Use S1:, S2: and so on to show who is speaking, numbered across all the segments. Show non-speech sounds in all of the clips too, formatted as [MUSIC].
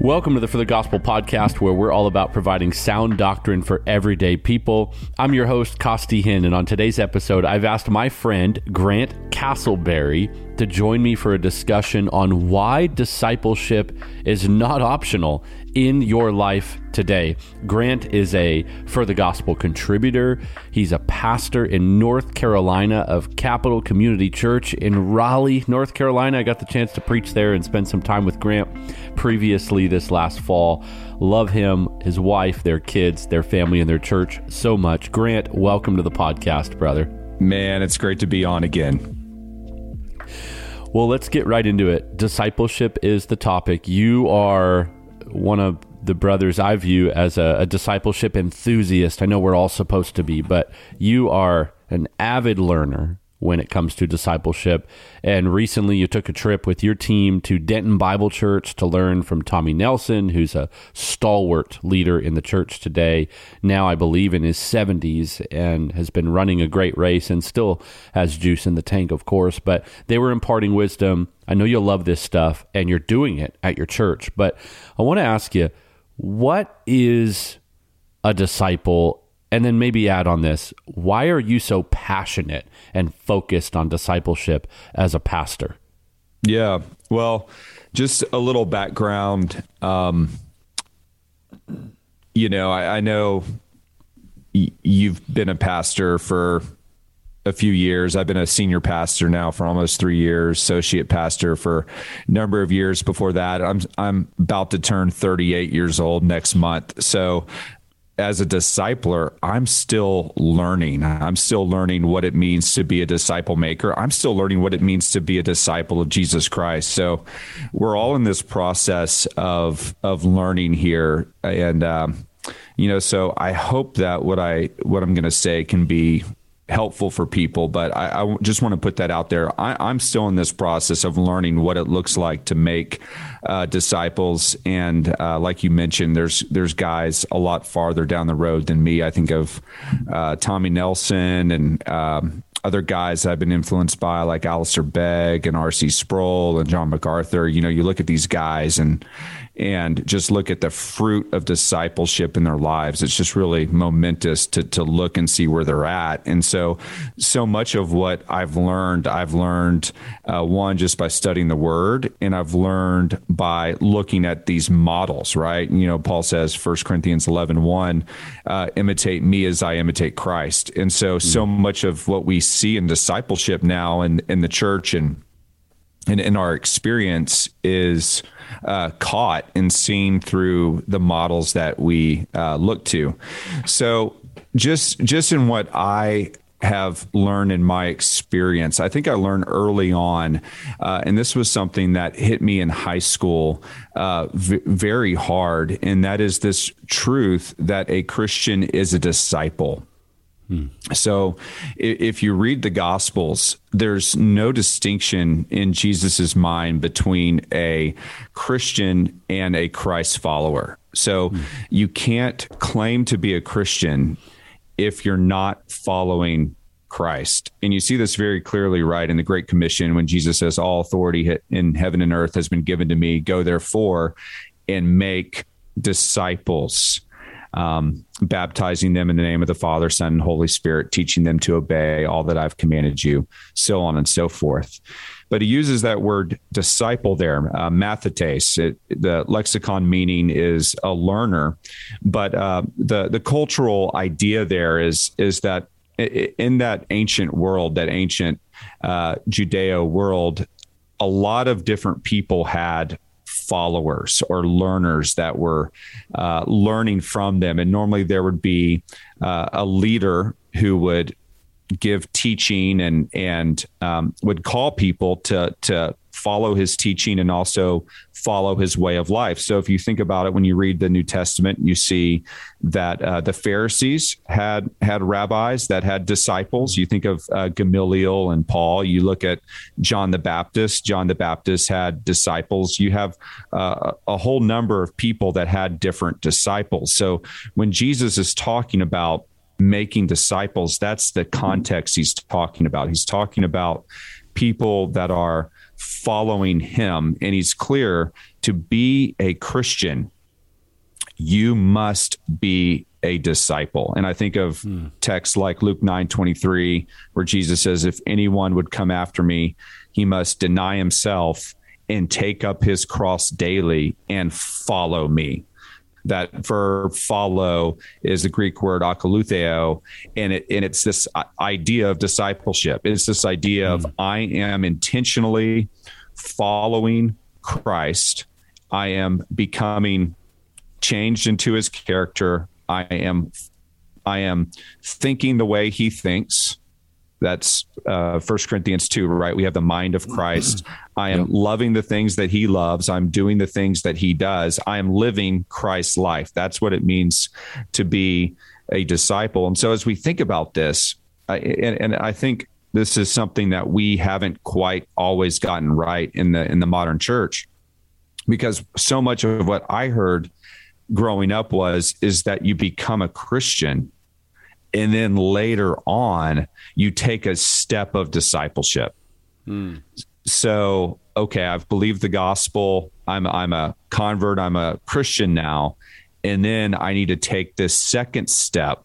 S1: Welcome to the For the Gospel podcast, where we're all about providing sound doctrine for everyday people. I'm your host, Costi Hinn, and on today's episode, I've asked my friend Grant Castleberry to join me for a discussion on why discipleship is not optional in your life today. Grant is a For the Gospel contributor. He's a pastor in North Carolina of Capital Community Church in Raleigh, North Carolina. I got the chance to preach there and spend some time with Grant previously this last fall. Love him, his wife, their kids, their family, and their church so much. Grant, welcome to the podcast, brother.
S2: Man, it's great to be on again.
S1: Well, let's get right into it. Discipleship is the topic. You are one of the brothers I view as a, a, discipleship enthusiast. I know we're all supposed to be, but you are an avid learner when it comes to discipleship. And recently you took a trip with your team to Denton Bible Church to learn from Tommy Nelson, who's a stalwart leader in the church today. Now, I believe, in his 70s and has been running a great race and still has juice in the tank, of course. But they were imparting wisdom. I know you'll love this stuff and you're doing it at your church. But I want to ask you, what is a disciple and then maybe add on this why are you so passionate and focused on discipleship as a pastor?
S2: Yeah, well, just a little background. Um, you know, I, I know y- you've been a pastor for a few years. I've been a senior pastor now for almost three years, associate pastor for a number of years before that. I'm I'm about to turn 38 years old next month. So as a discipler, I'm still learning. I'm still learning what it means to be a disciple maker. I'm still learning what it means to be a disciple of Jesus Christ. So we're all in this process of of learning here, and um, you know, so I hope that what I what I'm going to say can be helpful for people. But I, I just want to put that out there. I, am still in this process of learning what it looks like to make uh, disciples. And uh, like you mentioned, there's there's guys a lot farther down the road than me. I think of uh, Tommy Nelson and. Um, other guys I've been influenced by, like Alistair Begg and R.C. Sproul and John MacArthur. You know, you look at these guys and and just look at the fruit of discipleship in their lives. It's just really momentous to to look and see where they're at. And so, so much of what I've learned, I've learned uh, one just by studying the Word, and I've learned by looking at these models. Right? You know, Paul says, First Corinthians 11, 1, uh, imitate me as I imitate Christ. And so, so much of what we see in discipleship now in in the church and and in our experience is uh, caught and seen through the models that we uh, look to. So just just in what I have learned in my experience. I think I learned early on, uh, and this was something that hit me in high school uh, v- very hard, and that is this truth that a Christian is a disciple. So if you read the Gospels, there's no distinction in Jesus's mind between a Christian and a Christ follower. So you can't claim to be a Christian if you're not following Christ. And you see this very clearly, right, in the Great Commission when Jesus says, All authority in heaven and earth has been given to me. Go therefore and make disciples um, baptizing them in the name of the Father, Son, and Holy Spirit, teaching them to obey all that I've commanded you, so on and so forth. But he uses that word disciple there, uh, mathetes. It, the lexicon meaning is a learner, but uh, the the cultural idea there is is that in that ancient world, that ancient uh, Judeo world, a lot of different people had followers or learners that were uh, learning from them. And normally there would be uh, a leader who would give teaching and and um, would call people to to follow his teaching and also follow his way of life. So if you think about it, when you read the New Testament, you see that uh, the Pharisees had had rabbis that had disciples. You think of uh, Gamaliel and Paul. You look at John the Baptist. John the Baptist had disciples. You have uh, a whole number of people that had different disciples. So when Jesus is talking about making disciples, that's the context he's talking about. He's talking about people that are following him. And he's clear to be a Christian, you must be a disciple. And I think of hmm. texts like Luke 9 23, where Jesus says, If anyone would come after me, he must deny himself and take up his cross daily and follow me. That verb follow is the Greek word akolutheo, and it and it's this idea of discipleship. It's this idea mm. of hmm. I am intentionally following Christ. I am becoming changed into his character. I am I am thinking the way he thinks. That's uh, 1 Corinthians 2, right? We have the mind of Christ. I am loving the things that he loves. I'm doing the things that he does. I am living Christ's life. That's what it means to be a disciple. And so as we think about this, I, and, and I think this is something that we haven't quite always gotten right in the in the modern church because so much of what I heard growing up was is that you become a Christian and then later on you take a step of discipleship. Mm. So, okay, I've believed the gospel. I'm I'm a convert. I'm a Christian now, and then I need to take this second step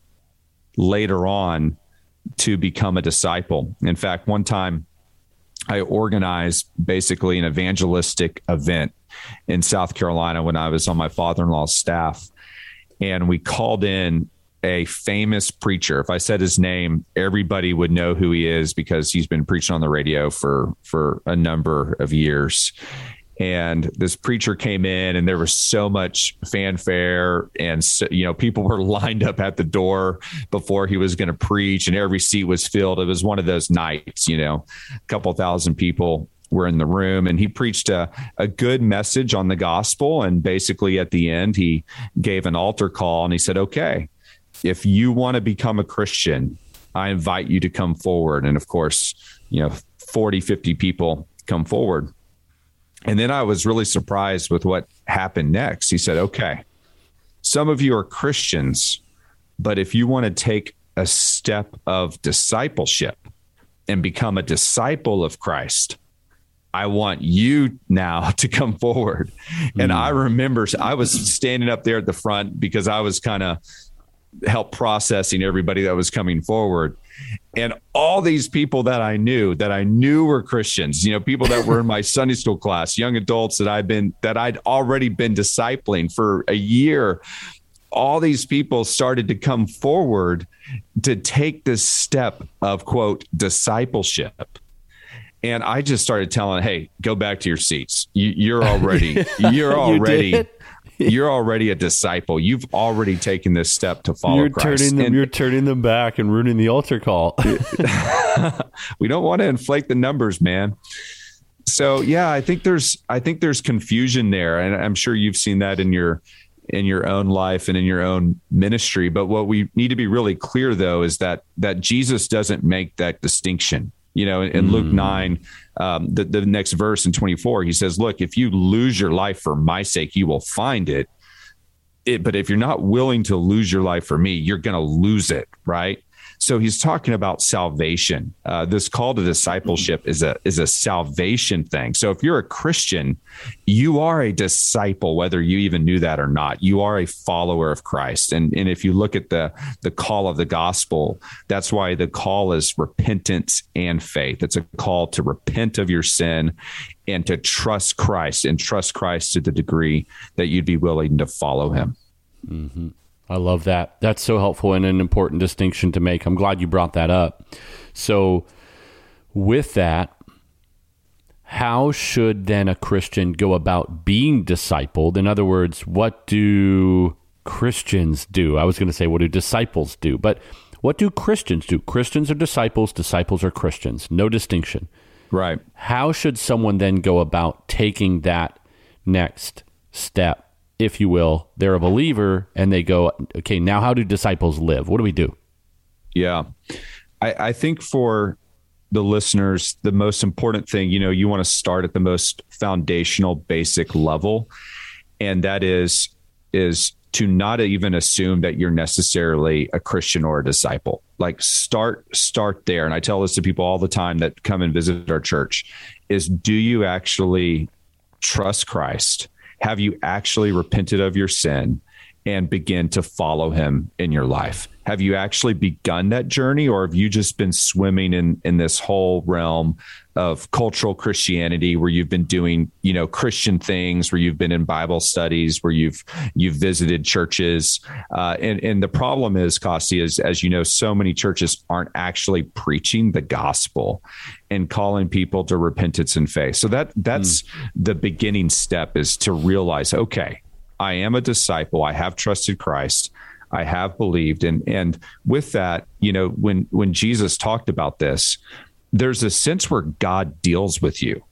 S2: later on to become a disciple. In fact, one time I organized basically an evangelistic event in South Carolina when I was on my father in law's staff. And we called in a famous preacher. If I said his name, everybody would know who he is because he's been preaching on the radio for for a number of years. And this preacher came in, and there was so much fanfare, and so, you know people [LAUGHS] were lined up at the door before he was going to preach, and every seat was filled. It was one of those nights, you know, a couple thousand people were in the room and he preached a, a good message on the gospel and basically at the end he gave an altar call and he said okay if you want to become a Christian, I invite you to come forward. And of course, you know, 40, 50 people come forward. And then I was really surprised with what happened next. He said, okay, some of you are Christians, but if you want to take a step of discipleship and become a disciple of Christ, I want you now [LAUGHS] to come forward. Mm. And I remember I was standing up there at the front because I was kind of help processing everybody that was coming forward and all these people that I knew that I knew were Christians, you know, people that were in my [LAUGHS] Sunday school class, young adults that I've been that I'd already been discipling for a year. All these people started to come forward to take this step of quote discipleship. And I just started telling, "Hey, go back to your seats. You, are [LAUGHS] already, you're already, [LAUGHS] you're already a disciple. You've already taken this step to follow
S1: you're
S2: Christ.
S1: Turning them, and, you're turning them back and ruining the altar call. [LAUGHS] [LAUGHS]
S2: we don't want to inflate the numbers, man. So yeah, I think there's I think there's confusion there, and I'm sure you've seen that in your in your own life and in your own ministry. But what we need to be really clear though is that that Jesus doesn't make that distinction. You know, in, in mm. Luke nine, um, the, the next verse in 24, he says, Look, if you lose your life for my sake, you will find it. it but if you're not willing to lose your life for me, you're going to lose it. Right. So he's talking about salvation. Uh, this call to discipleship is a is a salvation thing. So if you're a Christian, you are a disciple, whether you even knew that or not. You are a follower of Christ. And and if you look at the the call of the gospel, that's why the call is repentance and faith. It's a call to repent of your sin and to trust Christ and trust Christ to the degree that you'd be willing to follow Him.
S1: Mm-hmm. I love that. That's so helpful and an important distinction to make. I'm glad you brought that up. So, with that, how should then a Christian go about being discipled? In other words, what do Christians do? I was going to say, what do disciples do? But what do Christians do? Christians are disciples, disciples are Christians. No distinction.
S2: Right.
S1: How should someone then go about taking that next step? If you will, they're a believer and they go, okay, now how do disciples live? What do we do?
S2: Yeah. I, I think for the listeners, the most important thing, you know, you want to start at the most foundational, basic level. And that is, is to not even assume that you're necessarily a Christian or a disciple. Like start start there. And I tell this to people all the time that come and visit our church is do you actually trust Christ? Have you actually repented of your sin and begin to follow him in your life? Have you actually begun that journey or have you just been swimming in in this whole realm of cultural Christianity where you've been doing, you know, Christian things, where you've been in Bible studies, where you've you've visited churches. Uh, and and the problem is, Costi, is as you know, so many churches aren't actually preaching the gospel and calling people to repentance and faith. So that that's mm. the beginning step is to realize, okay, I am a disciple. I have trusted Christ. I have believed. And and with that, you know, when when Jesus talked about this, there's a sense where God deals with you,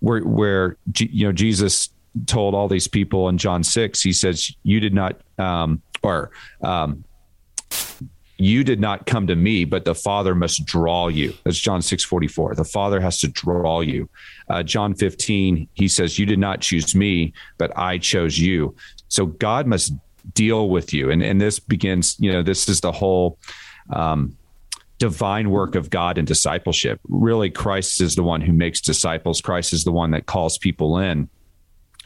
S2: where where you know Jesus told all these people in John six, he says, "You did not, um, or um, you did not come to me, but the Father must draw you." That's John six forty four. The Father has to draw you. Uh, John fifteen, he says, "You did not choose me, but I chose you." So God must deal with you, and and this begins. You know, this is the whole. Um, divine work of God in discipleship. Really, Christ is the one who makes disciples, Christ is the one that calls people in.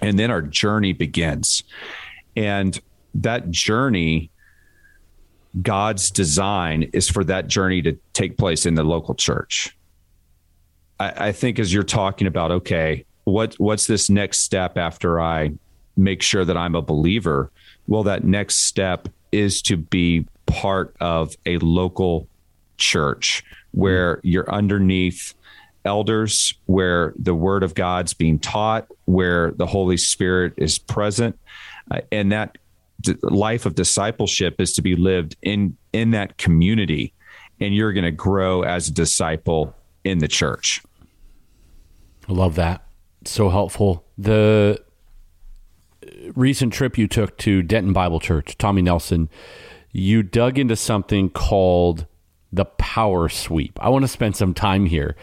S2: And then our journey begins. And that journey, God's design is for that journey to take place in the local church. I, I think as you're talking about, okay, what what's this next step after I make sure that I'm a believer? Well, that next step is to be part of a local church where you're underneath elders, where the word of God's being taught, where the Holy Spirit is present. Uh, and that d- life of discipleship is to be lived in in that community and you're going to grow as a disciple in the church.
S1: I love that. So helpful. The recent trip you took to Denton Bible Church, Tommy Nelson, you dug into something called the power sweep. I want to spend some time here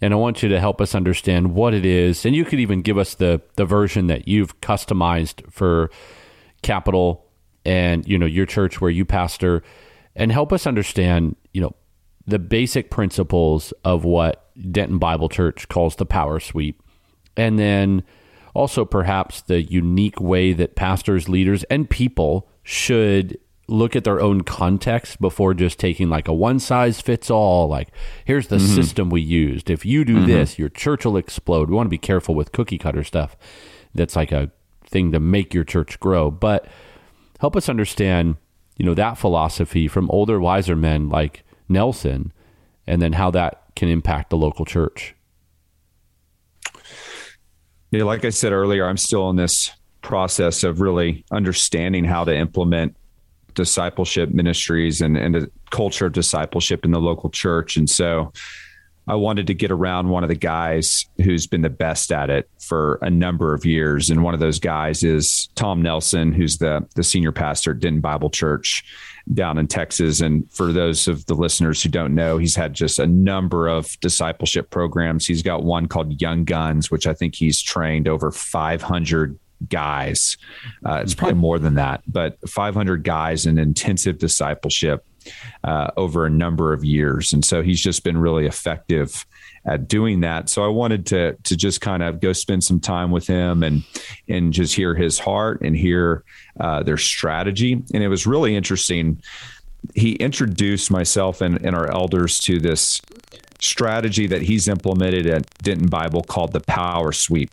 S1: and I want you to help us understand what it is. And you could even give us the, the version that you've customized for Capital and, you know, your church where you pastor and help us understand, you know, the basic principles of what Denton Bible Church calls the power sweep. And then also perhaps the unique way that pastors, leaders, and people should look at their own context before just taking like a one size fits all like here's the mm-hmm. system we used if you do mm-hmm. this your church will explode we want to be careful with cookie cutter stuff that's like a thing to make your church grow but help us understand you know that philosophy from older wiser men like Nelson and then how that can impact the local church
S2: yeah like i said earlier i'm still in this process of really understanding how to implement discipleship ministries and, and the culture of discipleship in the local church. And so I wanted to get around one of the guys who's been the best at it for a number of years. And one of those guys is Tom Nelson, who's the, the senior pastor at Denton Bible Church down in Texas. And for those of the listeners who don't know, he's had just a number of discipleship programs. He's got one called Young Guns, which I think he's trained over 500 guys. Uh, it's probably more than that, but 500 guys in intensive discipleship uh, over a number of years. And so he's just been really effective at doing that. So I wanted to to just kind of go spend some time with him and and just hear his heart and hear uh, their strategy. And it was really interesting. He introduced myself and, and our elders to this strategy that he's implemented at Denton Bible called the Power Sweep.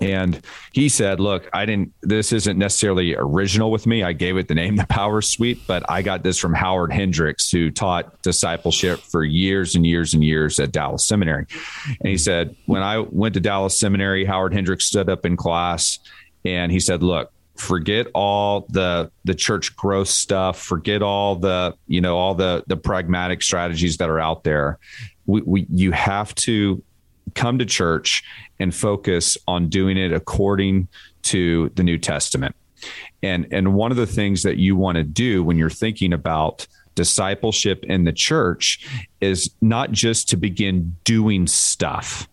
S2: And he said, Look, I didn't, this isn't necessarily original with me. I gave it the name the Power Sweep, but I got this from Howard Hendricks, who taught discipleship for years and years and years at Dallas Seminary. And he said, When I went to Dallas Seminary, Howard Hendricks stood up in class and he said, Look, forget all the the church growth stuff forget all the you know all the the pragmatic strategies that are out there we, we you have to come to church and focus on doing it according to the New Testament. And and one of the things that you want to do when you're thinking about discipleship in the church is not just to begin doing stuff,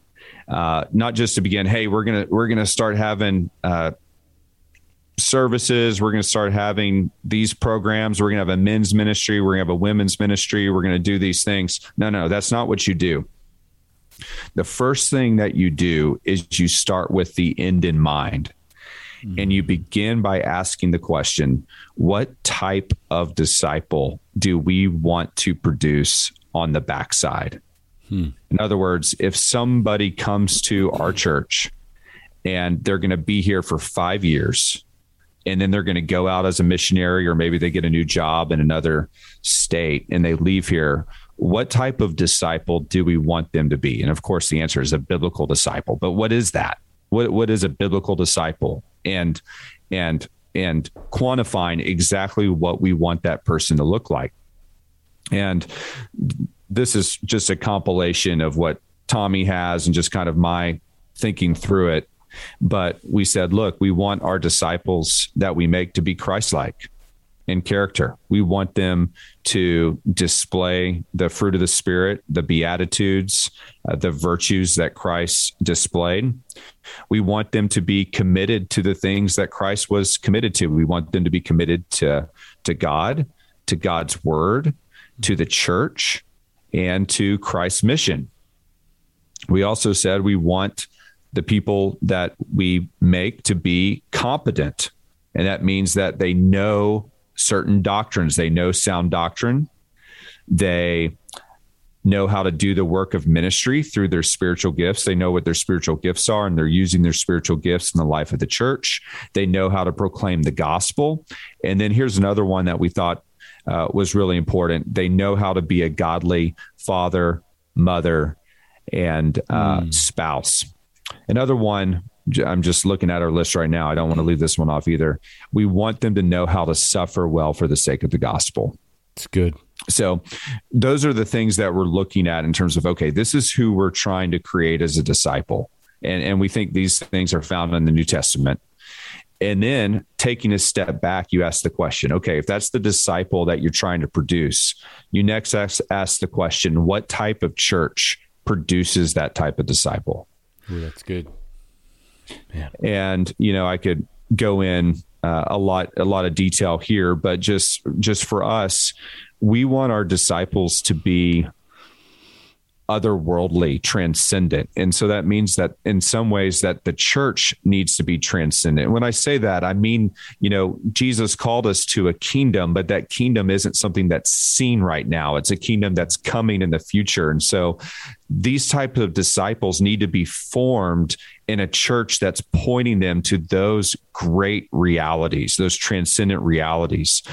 S2: uh, not just to begin. Hey, we're gonna we're gonna start having uh, services. We're going to start having these programs. We're going to have a men's ministry. We're going to have a women's ministry. We're going to do these things. No, no, that's not what you do. The first thing that you do is you start with the end in mind. Mm-hmm. And you begin by asking the question what type of disciple do we want to produce on the backside? Hmm. In other words, if somebody comes to our church and they're going to be here for five years, and then they're going to go out as a missionary, or maybe they get a new job in another state and they leave here. What type of disciple do we want them to be? And of course, the answer is a biblical disciple. But what is that? What what is a biblical disciple? And and and quantifying exactly what we want that person to look like. And this is just a compilation of what Tommy has and just kind of my thinking through it. But we said, look, we want our disciples that we make to be Christ like in character. We want them to display the fruit of the Spirit, the Beatitudes, uh, the virtues that Christ displayed. We want them to be committed to the things that Christ was committed to. We want them to be committed to, to God, to God's word, to the church, and to Christ's mission. We also said we want the people that we make to be competent. And that means that they know certain doctrines, they know sound doctrine, they know how to do the work of ministry through their spiritual gifts. They know what their spiritual gifts are and they're using their spiritual gifts in the life of the church. They know how to proclaim the gospel. And then here's another one that we thought uh, was really important. They know how to be a godly father, mother, and uh, mm. spouse. Another one, I'm just looking at our list right now. I don't want to leave this one off either. We want them to know how to suffer well for the sake of the gospel.
S1: It's good.
S2: So, those are the things that we're looking at in terms of okay, this is who we're trying to create as a disciple. And, and we think these things are found in the New Testament. And then taking a step back, you ask the question okay, if that's the disciple that you're trying to produce, you next ask, ask the question what type of church produces that type of disciple?
S1: Ooh, that's good.
S2: And, you know, I could go in uh, a lot, a lot of detail here, but just, just for us, we want our disciples to be otherworldly, transcendent. And so that means that in some ways that the church needs to be transcendent. When I say that, I mean, you know, Jesus called us to a kingdom, but that kingdom isn't something that's seen right now. It's a kingdom that's coming in the future. And so these types of disciples need to be formed in a church that's pointing them to those great realities, those transcendent realities.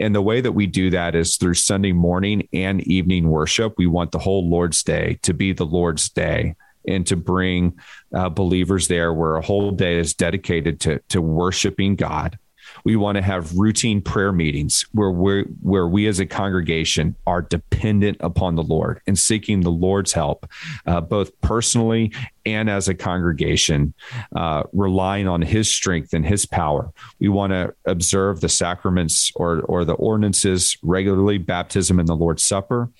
S2: And the way that we do that is through Sunday morning and evening worship. We want the whole Lord's Day to be the Lord's Day and to bring uh, believers there where a whole day is dedicated to, to worshiping God we want to have routine prayer meetings where we where we as a congregation are dependent upon the Lord and seeking the Lord's help, uh, both personally and as a congregation, uh, relying on His strength and His power. We want to observe the sacraments or or the ordinances regularly, baptism and the Lord's Supper.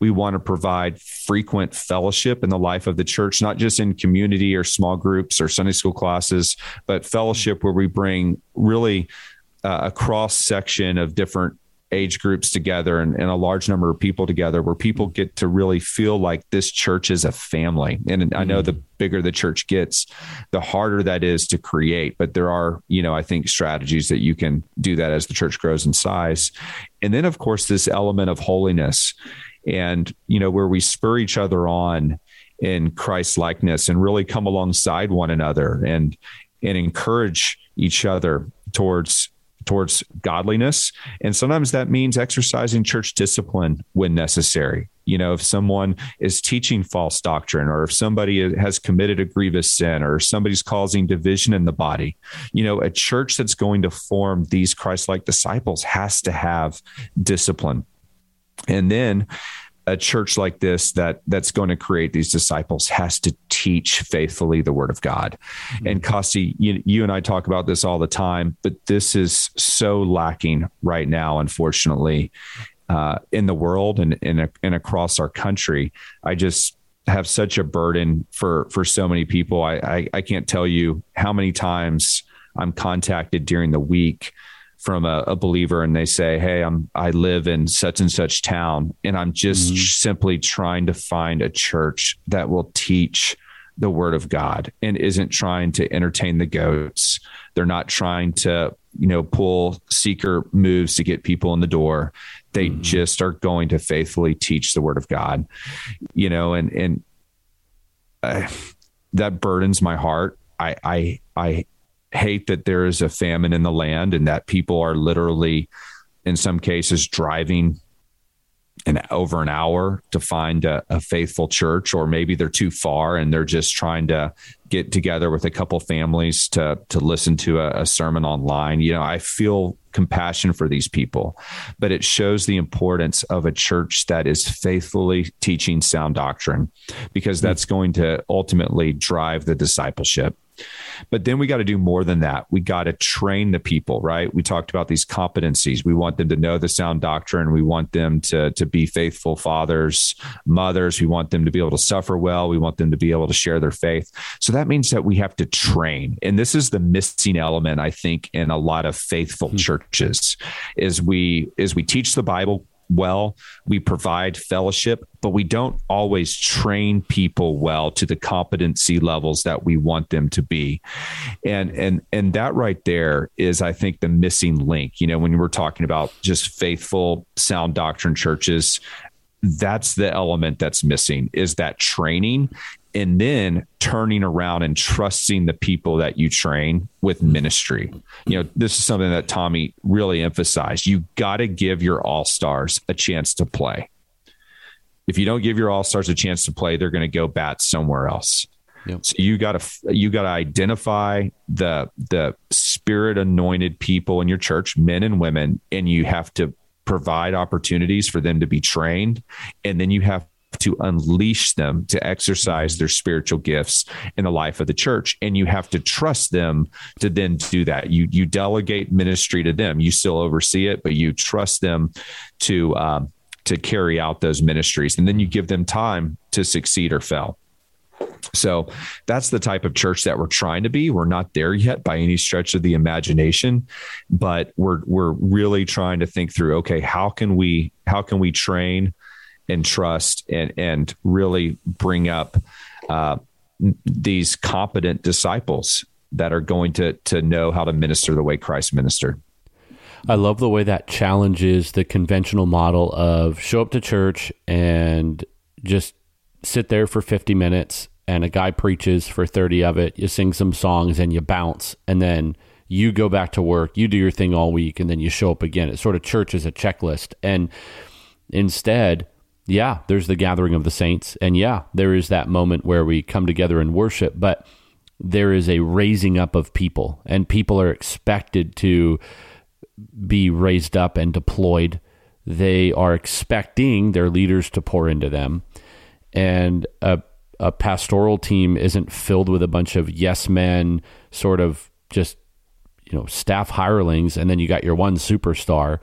S2: We want to provide frequent fellowship in the life of the church, not just in community or small groups or Sunday school classes, but fellowship where we bring really uh, a cross section of different age groups together and, and, a large number of people together where people get to really feel like this church is a family. And mm-hmm. I know the mm-hmm. bigger the church gets, the harder that is to create. But there are, you know, I think strategies that you can do that as the church grows in size. And then, of course, this element of holiness and, you know, where we spur each other on in Christ likeness and really come alongside one another and and encourage each other towards towards godliness. And sometimes that means exercising church discipline when necessary. You know, if someone is teaching false doctrine, or if somebody has committed a grievous sin, or somebody's causing division in the body, you know, a church that's going to form these Christ like disciples has to have discipline. And then a church like this that that's going to create these disciples has to teach faithfully the word of God. Mm-hmm. And Costi, you, you and I talk about this all the time, but this is so lacking right now, unfortunately, uh, in the world and, and, and across our country. I just have such a burden for for so many people. I, I, I can't tell you how many times I'm contacted during the week from a, a, believer and they say, Hey, I'm, I live in such and such town. And I'm just mm-hmm. simply trying to find a church that will teach the word of God and isn't trying to entertain the goats. They're not trying to, you know, pull seeker moves to get people in the door. They mm-hmm. just are going to faithfully teach the word of God, you know, and, and, uh, that burdens my heart. I, I, I hate that there is a famine in the land and that people are literally, in some cases, driving an over an hour to find a, a, faithful church, or maybe they're too far and they're just trying to get together with a couple families to to listen to a, a sermon online. You know, I feel compassion for these people, but it shows the importance of a church that is faithfully teaching sound doctrine, because that's going to ultimately drive the discipleship. But then we got to do more than that. We got to train the people, right? We talked about these competencies. We want them to know the sound doctrine. We want them to, to be faithful fathers, mothers. We want them to be able to suffer well. We want them to be able to share their faith. So that means that we have to train. And this is the missing element, I think, in a lot of faithful mm-hmm. churches is we is we teach the Bible well. We provide fellowship, but we don't always train people well to the competency levels that we want them to be. And and and that right there is I think the missing link. You know, when we're talking about just faithful sound doctrine churches, that's the element that's missing is that training and then turning around and trusting the people that you train with ministry. You know, this is something that Tommy really emphasized. You got to give your all stars a chance to play. If you don't give your all stars a chance to play, they're going to go bat somewhere else. Yep. So you got to you got to identify the the spirit anointed people in your church, men and women, and you have to provide opportunities for them to be trained, and then you have to unleash them to exercise their spiritual gifts in the life of the church. And you have to trust them to then do that. You you delegate ministry to them. You still oversee it but you trust them to um, to carry out those ministries. And then you give them time to succeed or fail. So that's the type of church that we're trying to be. We're not there yet by any stretch of the imagination, but we're we're really trying to think through okay, how can we how can we train and trust and and really bring up uh, these competent disciples that are going to to know how to minister the way Christ ministered.
S1: I love the way that challenges the conventional model of show up to church and just sit there for 50 minutes and a guy preaches for 30 of it, you sing some songs and you bounce and then you go back to work, you do your thing all week and then you show up again. It's sort of church as a checklist. And instead, yeah, there's the gathering of the saints. And yeah, there is that moment where we come together and worship, but there is a raising up of people, and people are expected to be raised up and deployed. They are expecting their leaders to pour into them. And a, a pastoral team isn't filled with a bunch of yes men, sort of just, you know, staff hirelings, and then you got your one superstar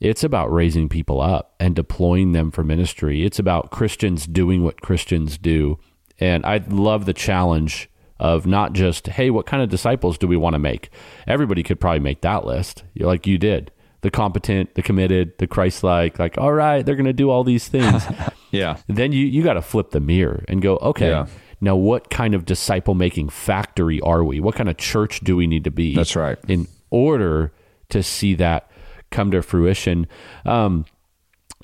S1: it's about raising people up and deploying them for ministry. It's about Christians doing what Christians do. And I love the challenge of not just, hey, what kind of disciples do we want to make? Everybody could probably make that list, like you did. The competent, the committed, the Christ like, like, all right, they're going to do all these things. [LAUGHS]
S2: yeah.
S1: Then you, you got to flip the mirror and go, okay, yeah. now what kind of disciple making factory are we? What kind of church do we need to be?
S2: That's right.
S1: In order to see that come to fruition. Um,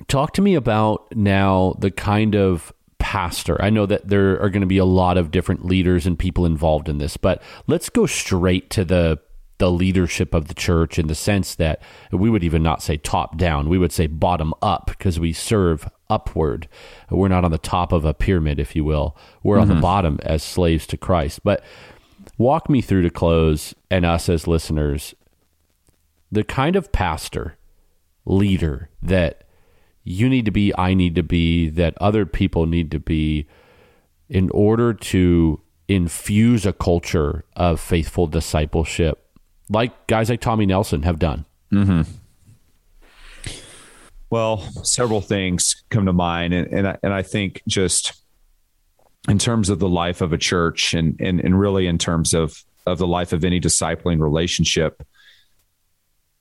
S1: talk to me about now the kind of pastor. I know that there are going to be a lot of different leaders and people involved in this, but let's go straight to the the leadership of the church in the sense that we would even not say top down, we would say bottom up because we serve upward. We're not on the top of a pyramid, if you will. We're mm-hmm. on the mm-hmm. bottom as slaves to Christ. But walk me through to close and us as listeners the kind of pastor, leader that you need to be, I need to be, that other people need to be in order to infuse a culture of faithful discipleship, like guys like Tommy Nelson have done.
S2: Mm-hmm. Well, several things come to mind, and and I, and I think just in terms of the life of a church, and and and really in terms of of the life of any discipling relationship,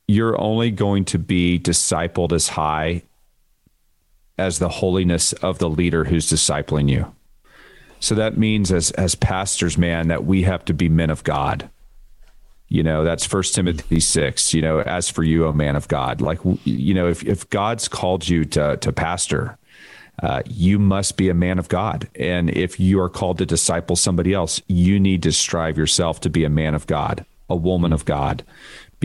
S2: you're only going to be discipled as high as the holiness of the leader who's discipling you. So that means as as pastors, man, that we have to be men of God. You know, that's First Timothy six. You know, as for you, a man of God, like you know, if if God's called you to to pastor, uh, you must be a man of God. And if you are called to disciple somebody else, you need to strive yourself to be a man of God, a woman of God,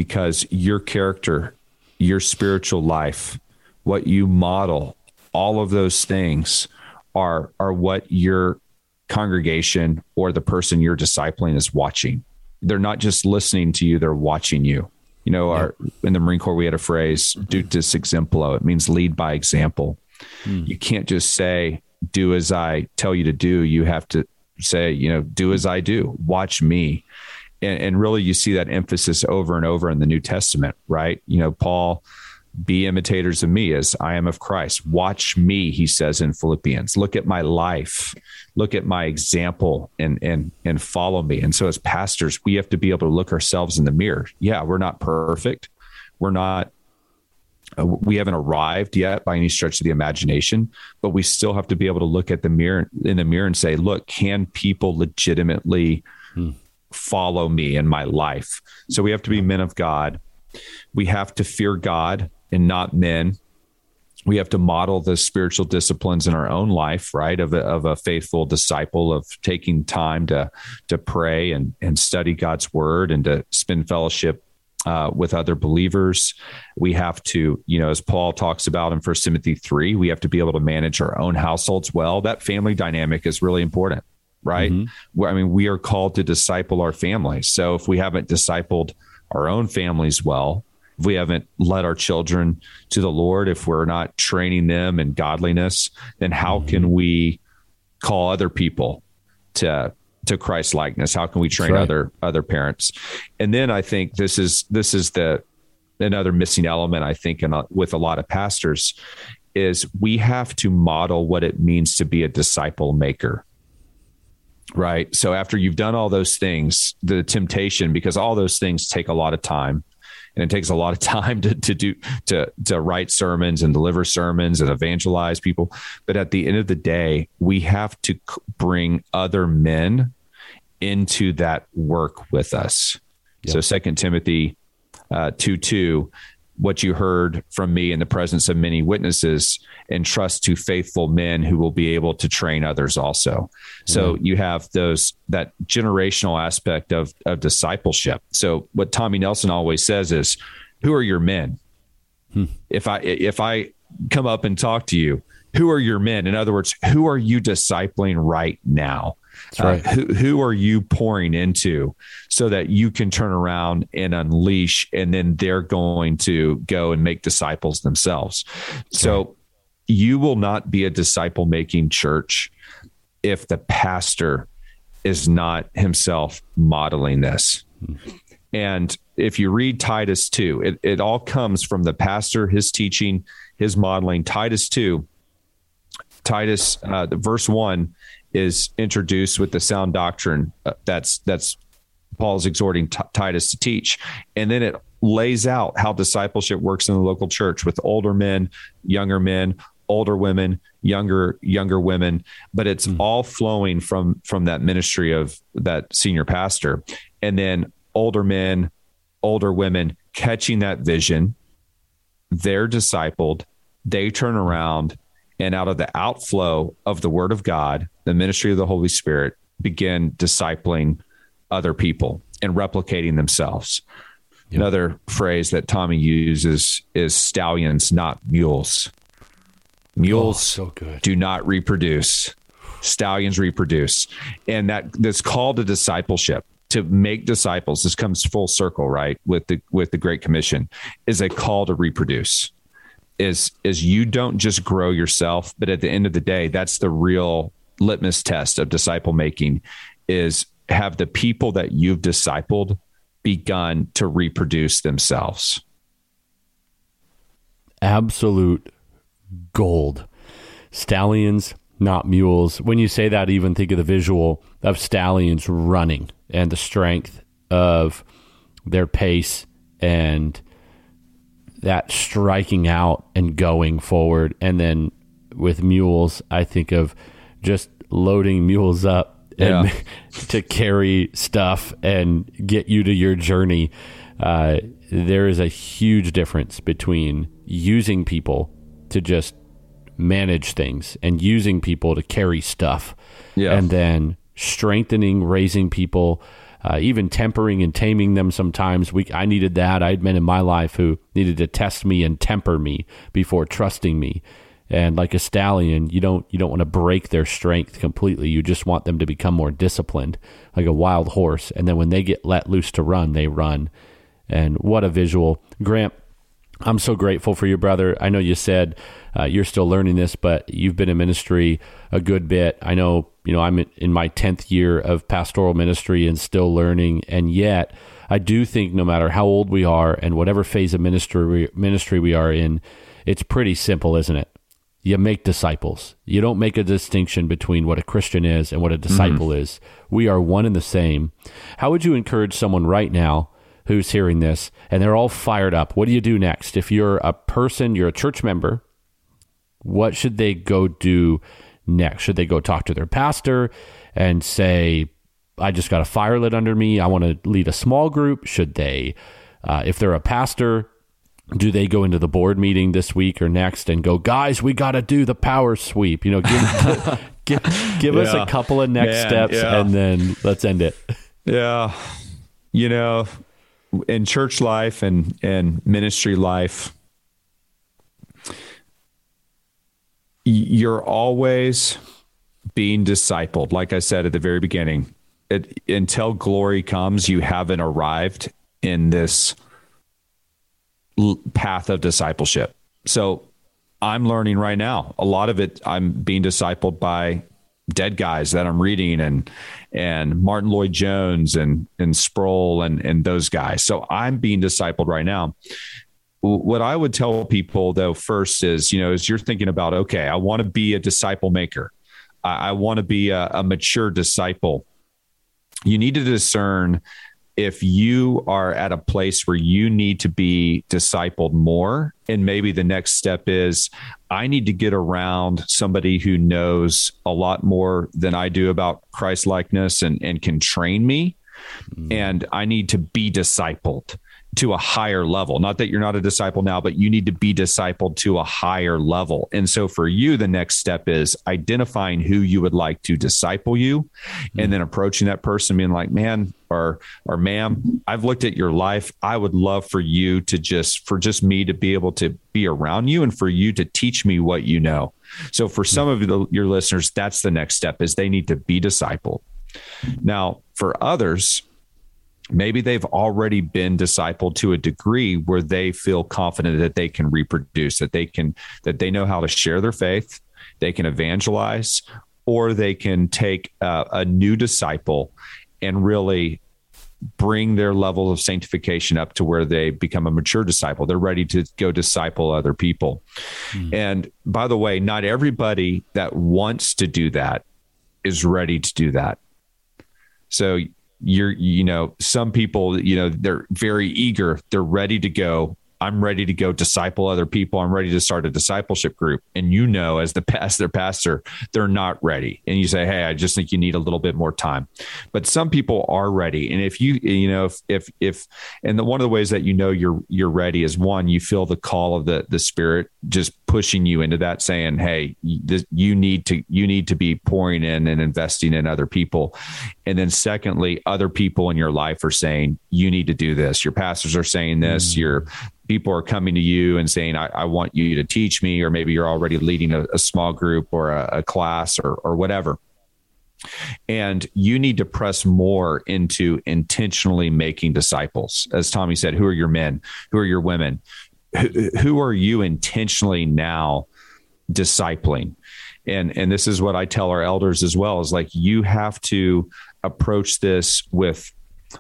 S2: because your character, your spiritual life, what you model, all of those things are are what your congregation or the person you're discipling is watching. They're not just listening to you, they're watching you. You know, our in the Marine Corps we had a phrase, ductus exemplo. It means lead by example. Hmm. You can't just say, do as I tell you to do. You have to say, you know, do as I do. Watch me. And, and really you see that emphasis over and over in the New Testament, right? You know, Paul be imitators of me as I am of Christ. Watch me, he says in Philippians. Look at my life. Look at my example and and and follow me. And so as pastors, we have to be able to look ourselves in the mirror. Yeah, we're not perfect. We're not uh, we haven't arrived yet by any stretch of the imagination, but we still have to be able to look at the mirror in the mirror and say, look, can people legitimately hmm. Follow me in my life? So we have to be men of God. We have to fear God and not men. We have to model the spiritual disciplines in our own life, right? Of a, of a faithful disciple, of taking time to to pray and and study God's word and to spend fellowship uh, with other believers. We have to, you know, as Paul talks about in First Timothy three, we have to be able to manage our own households well. That family dynamic is really important, right? Mm-hmm. I mean, we are called to disciple our families. So if we haven't discipled our own families well, if we haven't led our children to the Lord, if we're not training them in godliness, then how mm-hmm. can we call other people to to Christ likeness? How can we train right. other other parents? And then I think this is this is the another missing element I think in a, with a lot of pastors is we have to model what it means to be a disciple maker right so after you've done all those things the temptation because all those things take a lot of time and it takes a lot of [LAUGHS] time to to do to to write sermons and deliver sermons and evangelize people. But at the end of the day, we have to bring other men into that work with us. Yep. So Second Timothy uh, two two what you heard from me in the presence of many witnesses and trust to faithful men who will be able to train others also. So mm-hmm. you have those that generational aspect of of discipleship. So what Tommy Nelson always says is who are your men? Hmm. If I if I come up and talk to you, who are your men? In other words, who are you discipling right now? Right. Uh, who, who are you pouring into so that you can turn around and unleash, and then they're going to go and make disciples themselves. That's so you will not be a disciple making church if the pastor is not himself modeling this. Mm-hmm. And if you read Titus 2, it, it all comes from the pastor, his teaching, his modeling. Titus 2, Titus, uh, verse 1 is introduced with the sound doctrine uh, that's that's Paul's exhorting t- Titus to teach, and then it lays out how discipleship works in the local church with older men, younger men, older women, younger younger women, but it's mm. all flowing from from that ministry of that senior pastor, and then older men, older women catching that vision, they're discipled, they turn around and out of the outflow of the word of God, the ministry of the Holy Spirit begin discipling other people and replicating themselves. Yep. Another phrase that Tommy uses is stallions, not mules. Mules
S1: oh, so
S2: do not reproduce. Stallions reproduce. And that this call to discipleship to make disciples, this comes full circle, right? With the with the Great Commission, is a call to reproduce is is you don't just grow yourself, but at the end of the day, that's the real litmus test of disciple making is have the people that you've discipled begun to reproduce themselves.
S1: Absolute gold. Stallions, not mules. When you say that, even think of the visual of stallions running and the strength of their pace and that striking out and going forward. And then with mules, I think of just loading mules up and yeah. [LAUGHS] to carry stuff and get you to your journey. Uh, there is a huge difference between using people to just manage things and using people to carry stuff, yeah. and then strengthening, raising people, uh, even tempering and taming them. Sometimes we, I needed that. I had men in my life who needed to test me and temper me before trusting me. And like a stallion, you don't you don't want to break their strength completely. You just want them to become more disciplined, like a wild horse. And then when they get let loose to run, they run. And what a visual, Grant! I'm so grateful for your brother. I know you said uh, you're still learning this, but you've been in ministry a good bit. I know you know I'm in my tenth year of pastoral ministry and still learning, and yet I do think no matter how old we are and whatever phase of ministry ministry we are in, it's pretty simple, isn't it? you make disciples. You don't make a distinction between what a Christian is and what a disciple mm-hmm. is. We are one and the same. How would you encourage someone right now who's hearing this and they're all fired up? What do you do next? If you're a person, you're a church member, what should they go do next? Should they go talk to their pastor and say, I just got a fire lit under me. I want to lead a small group? Should they, uh, if they're a pastor, do they go into the board meeting this week or next and go, guys, we got to do the power sweep? You know, give, [LAUGHS] give, give yeah. us a couple of next Man, steps yeah. and then let's end it.
S2: Yeah. You know, in church life and, and ministry life, you're always being discipled. Like I said at the very beginning, it, until glory comes, you haven't arrived in this path of discipleship. So I'm learning right now. A lot of it I'm being discipled by dead guys that I'm reading and and Martyn Lloyd-Jones and and Sproul and and those guys. So I'm being discipled right now. What I would tell people though first is, you know, as you're thinking about, okay, I want to be a disciple maker. I, I want to be a, a mature disciple. You need to discern if you are at a place where you need to be discipled more, and maybe the next step is I need to get around somebody who knows a lot more than I do about Christ likeness and, and can train me, mm. and I need to be discipled to a higher level. Not that you're not a disciple now, but you need to be discipled to a higher level. And so for you, the next step is identifying who you would like to disciple you mm-hmm. and then approaching that person being like, man, or or ma'am, I've looked at your life. I would love for you to just for just me to be able to be around you and for you to teach me what you know. So for some of the, your listeners, that's the next step is they need to be discipled. Now, for others, maybe they've already been discipled to a degree where they feel confident that they can reproduce that they can that they know how to share their faith they can evangelize or they can take uh, a new disciple and really bring their level of sanctification up to where they become a mature disciple. They're ready to go disciple other people. Mm. and by the way not everybody that wants to do that is ready to do that. So you're you know some people you know they're very eager they're ready to go I'm ready to go disciple other people. I'm ready to start a discipleship group. And you know, as the [LAUGHS] past their pastor, they're not ready. And you say, Hey, I just think you need a little bit more time. But some people are ready. And if you, you know, if, if, if, and the, one of the ways that you know you're, you're ready is one, you feel the call of the, the spirit just pushing you into that saying, Hey, this, you need to, you need to be pouring in and investing in other people. And then secondly, other people in your life are saying, you need to do this. Your pastors are saying this, mm. your people are coming to you and saying, I, I, want you to teach me, or maybe you're already leading a, a small group or a, a class or, or whatever. And you need to press more into intentionally making disciples. As Tommy said, who are your men? Who are your women? Who, are you intentionally now discipling? And, and this is what I tell our elders as well is like you have to approach this with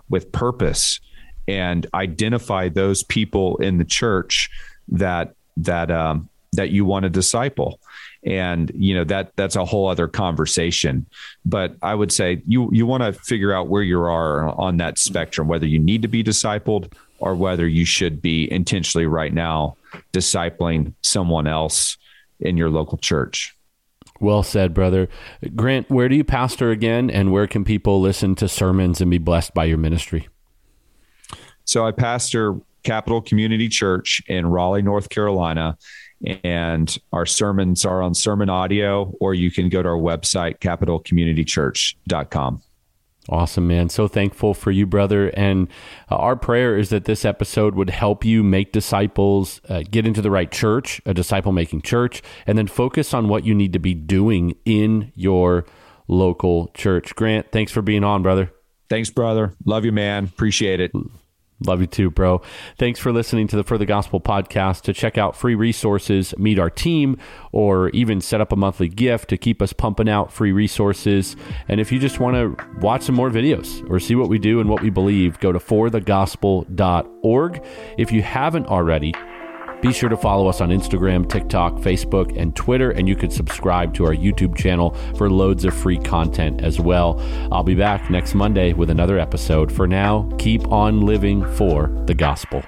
S2: with purpose and identify those people in the church that that um, that you want to disciple and you know that that's a whole other conversation but i would say you you want to figure out where you are on that spectrum whether you need to be discipled or whether you should be intentionally right now discipling someone else in your local church.
S1: Well said brother. Grant where do you pastor again and where can people listen to sermons and be blessed by your ministry?
S2: So i pastor capital community church in raleigh north carolina and our sermons are on sermon audio or you can go to our website capitalcommunitychurch.com
S1: Awesome, man. So thankful for you, brother. And uh, our prayer is that this episode would help you make disciples, uh, get into the right church, a disciple making church, and then focus on what you need to be doing in your local church. Grant, thanks for being on, brother.
S2: Thanks, brother. Love you, man. Appreciate it.
S1: Love you too, bro. Thanks for listening to the For the Gospel podcast. To check out free resources, meet our team, or even set up a monthly gift to keep us pumping out free resources. And if you just want to watch some more videos or see what we do and what we believe, go to forthegospel.org. If you haven't already, be sure to follow us on Instagram, TikTok, Facebook, and Twitter, and you can subscribe to our YouTube channel for loads of free content as well. I'll be back next Monday with another episode. For now, keep on living for the gospel.